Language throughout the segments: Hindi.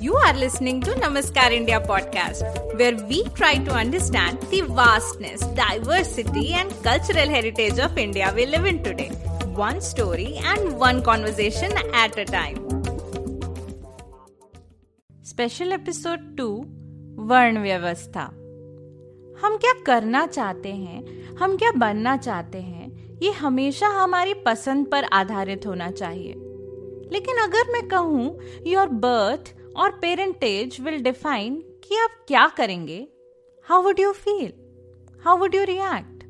You are listening to Namaskar India podcast, where we try to understand the vastness, diversity, and cultural heritage of India we live in today. One story and one conversation at a time. Special episode two वर्ण व्यवस्था हम क्या करना चाहते हैं हम क्या बनना चाहते हैं ये हमेशा हमारी पसंद पर आधारित होना चाहिए लेकिन अगर मैं कहूँ योर बर्थ और पेरेंटेज विल डिफाइन कि आप क्या करेंगे? How would you feel how would you react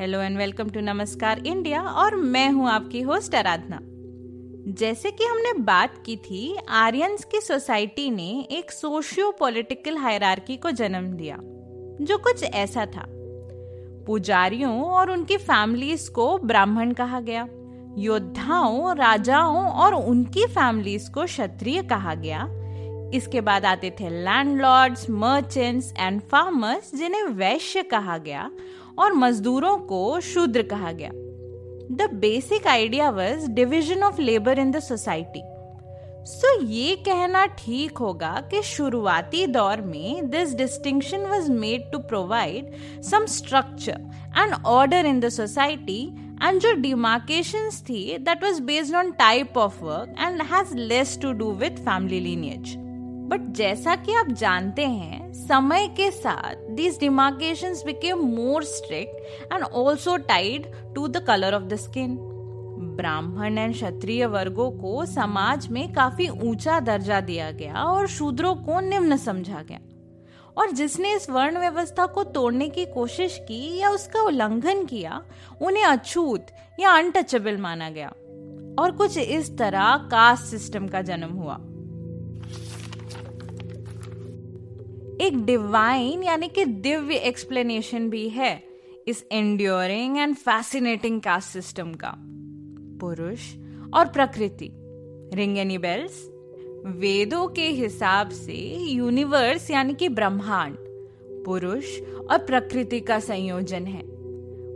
hello and welcome to Namaskar India और मैं हूँ आपकी होस्ट आराधना। जैसे कि हमने बात की थी आर्यंस की सोसाइटी ने एक सोशियो पॉलिटिकल हायरार्की को जन्म दिया, जो कुछ ऐसा था। पुजारियों और उनकी फैमिलीज़ को ब्राह्मण कहा गया, योद्धाओं, राजाओं और उनकी फैमिलीज़ को क्षत्रिय कहा गया इसके बाद आते थे लैंडलॉर्ड्स मर्चेंट्स एंड फार्मर्स जिन्हें वैश्य कहा गया और मजदूरों को शूद्र कहा गया। The basic idea was division of labour in the society so ये कहना ठीक होगा कि शुरुआती दौर में this distinction was made to provide some structure and order in the society and जो डिमार्केशन थी that was based on type of work and has less to do with family lineage but जैसा कि आप जानते हैं, समय के साथ these demarcation became more strict and also tied to the colour of the skin Brahmin and Kshatriya वर्गों को समाज में काफ़ी ऊँचा दर्जा दिया गया और शूद्रों को निम्न समझा गया। और जिसने इस वर्ण व्यवस्था को तोड़ने की कोशिश की या उसका उल्लंघन किया, उन्हें अछूत या अनटचेबल माना गया। और कुछ इस तरह कास्ट सिस्टम का जन्म हुआ। एक डिवाइन यानी कि दिव्य एक्सप्लेनेशन भी है इस enduring and fascinating caste system का। पुरुष और प्रकृति रिंग एनी बेल्स वेदों के हिसाब से यूनिवर्स यानी कि ब्रह्मांड, पुरुष और प्रकृति का संयोजन है।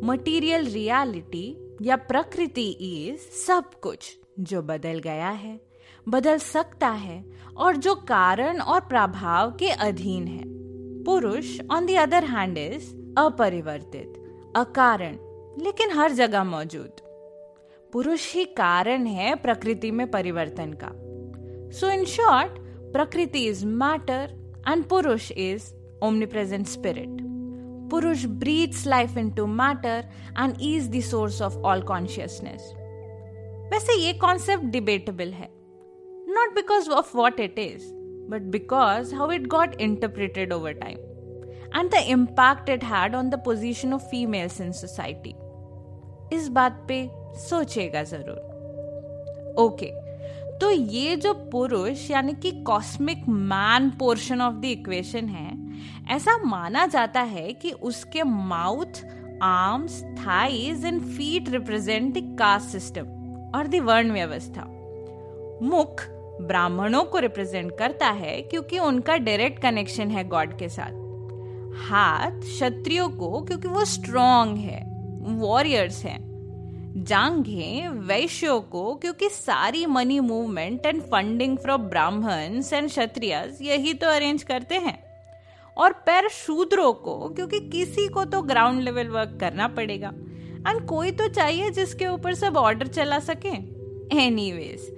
मटेरियल रियलिटी या प्रकृति इज़ सब कुछ जो बदल गया है, बदल सकता है और जो कारण और प्रभाव के अधीन है। Purusha on the other hand is अपरिवर्तित, अकारण, लेकिन हर जगह मौजूद। पुरुष ही कारण है प्रकृति में परिवर्तन का। So in short Prakriti is matter and Purusha is omnipresent spirit Purusha breathes life into matter and is the source of all consciousness वैसे ये कॉन्सेप्ट डिबेटेबल है। Not because of what it is, but because how it got interpreted over time and the impact it had on the position of females in society. इस बात पे सोचेगा ज़रूर ओके तो ये जो पुरुष यानी कि cosmic man portion of the equation है ऐसा माना जाता है कि उसके mouth arms thighs and feet represent the caste system और द वर्ण व्यवस्था मुख ब्राह्मणों को रिप्रेजेंट करता है क्योंकि उनका डायरेक्ट कनेक्शन है गॉड के साथ। हाथ क्षत्रियो को, क्योंकि वो स्ट्रॉन्ग है वॉरियर्स हैं। जांघे वैश्यों को, क्योंकि सारी money movement and funding from Brahmins and Kshatriya यही तो अरेंज करते हैं। और पैर शूद्रों को, क्योंकि किसी को तो ग्राउंड लेवल वर्क करना पड़ेगा। एंड कोई तो चाहिए जिसके ऊपर सब ऑर्डर चला सके। एनीवेज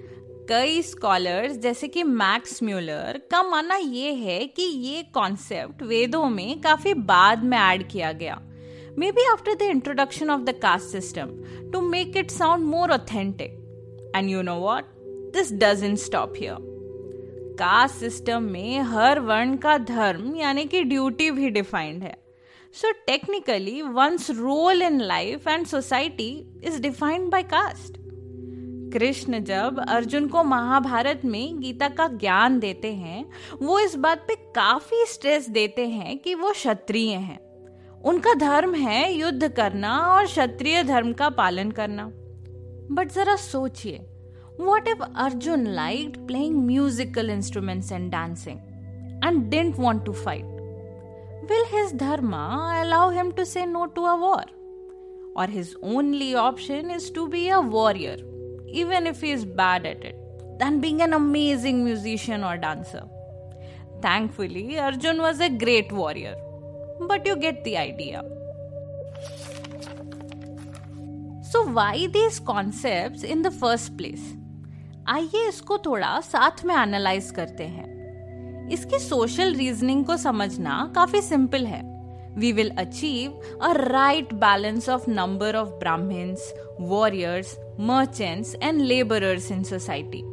कई स्कॉलर्स जैसे कि मैक्स म्यूलर का मानना ये है कि ये कॉन्सेप्ट वेदों में काफ़ी बाद में ऐड किया गया। Maybe after the introduction of the caste system to make it sound more authentic and you know what this doesn't stop here caste system में हर वर्ण का धर्म, यानी कि ड्यूटी भी डिफाइंड है। So technically one's role in life and society is defined by caste Krishna जब अर्जुन को महाभारत में गीता का ज्ञान देते हैं, वो इस बात पे काफ़ी स्ट्रेस देते हैं कि वो क्षत्रिय हैं। उनका धर्म है युद्ध करना और क्षत्रिय धर्म का पालन करना। बट जरा सोचिए what if Arjun like playing musical instruments and dancing and didn't want to fight will his dharma allow him to say no to a war और his only option is to be a warrior even if he is bad at it, than being an amazing musician or dancer. Thankfully, Arjun was a great warrior. But you get the idea. So, why these concepts in the first place? आइए इसको थोड़ा साथ में एनालाइज करते हैं इसकी सोशल रीजनिंग को समझना काफ़ी सिंपल है we will achieve a right balance of number of Brahmins, warriors, merchants, and laborers in society.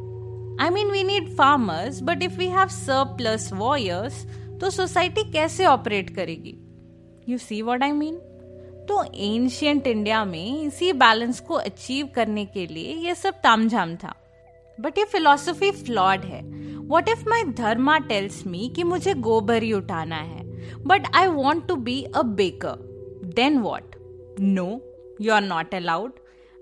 I mean, we need farmers, but if we have surplus warriors, तो सोसाइटी कैसे ऑपरेट करेगी you see what I mean तो एंशियंट इंडिया में इसी बैलेंस को अचीव करने के लिए ये सब तामझाम था बट ये फिलोसफी फ्लॉड है what if my dharma tells me कि मुझे गोबर ही उठाना है but I want to be a baker. Then what? No, you are not allowed.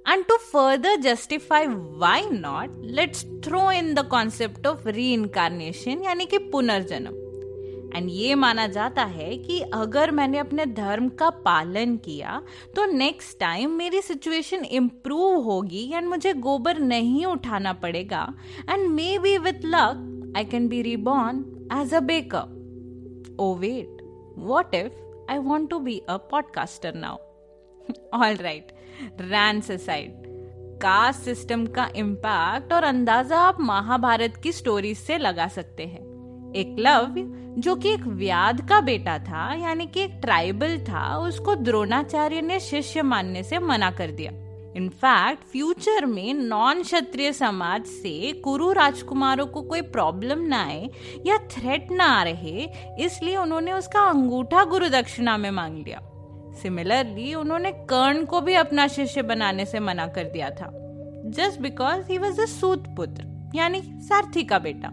And to further justify why not, let's throw in the concept of reincarnation यानी कि पुनर्जन्म एंड ये माना जाता है कि अगर मैंने अपने धर्म का पालन किया तो नेक्स्ट टाइम मेरी सिचुएशन इम्प्रूव होगी एंड मुझे गोबर नहीं उठाना पड़ेगा and maybe with luck I can be reborn as a backup O wait What if I want to be a podcaster now? All right, rants aside. Caste system का इम्पैक्ट और अंदाज़ा आप महाभारत की स्टोरी से लगा सकते हैं एक लव जो कि एक व्याध का बेटा था यानी कि एक ट्राइबल था उसको द्रोणाचार्य ने शिष्य मानने से मना कर दिया इनफैक्ट फ्यूचर में नॉन क्षत्रिय समाज से कुरु राजकुमारों को कोई प्रॉब्लम ना आए या थ्रेट ना आ रहे, इसलिए उन्होंने उसका अंगूठा गुरु दक्षिणा में मांग लिया। सिमिलरली उन्होंने कर्ण को भी अपना शिष्य बनाने से मना कर दिया था। Just because he was a suta putra यानी सारथी का बेटा।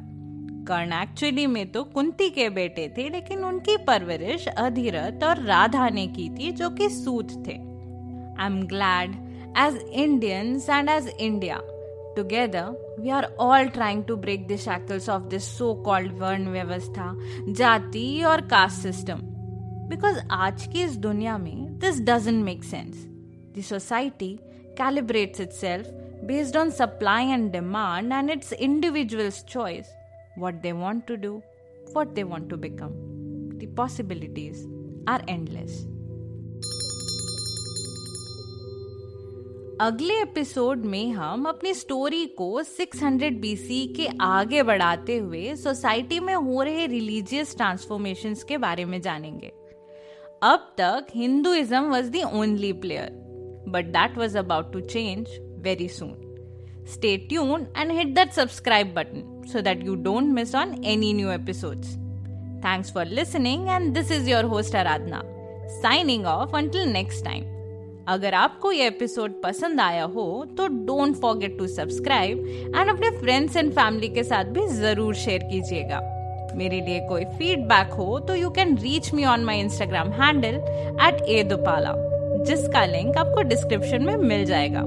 कर्ण एक्चुअली में तो कुंती के बेटे थे, लेकिन उनकी परवरिश अधिरथ और राधा ने की थी, जो कि सूत थे। I am glad as Indians and as India. Together, we are all trying to break the shackles of this so called Varn Vyavastha, Jati or caste system. Because आज की इस दुनिया में this doesn't make sense. The society calibrates itself based on supply and demand and its individual's choice what they want to do, what they want to become. The possibilities are endless. अगले एपिसोड में हम अपनी स्टोरी को 600 बीसी के आगे बढ़ाते हुए सोसाइटी में हो रहे रिलीजियस ट्रांसफॉर्मेशन के बारे में जानेंगे। अब तक Hinduism was the only player but that was about to change very soon stay tuned and hit that subscribe button so that you don't miss on any new episodes thanks for listening and this is your host Aradhana signing off until next time अगर आपको ये एपिसोड पसंद आया हो तो don't forget to subscribe and अपने फ्रेंड्स एंड फैमिली के साथ भी ज़रूर शेयर कीजिएगा। मेरे लिए कोई फीडबैक हो तो you can reach me on my Instagram handle at A Dupala जिसका लिंक आपको डिस्क्रिप्शन में मिल जाएगा।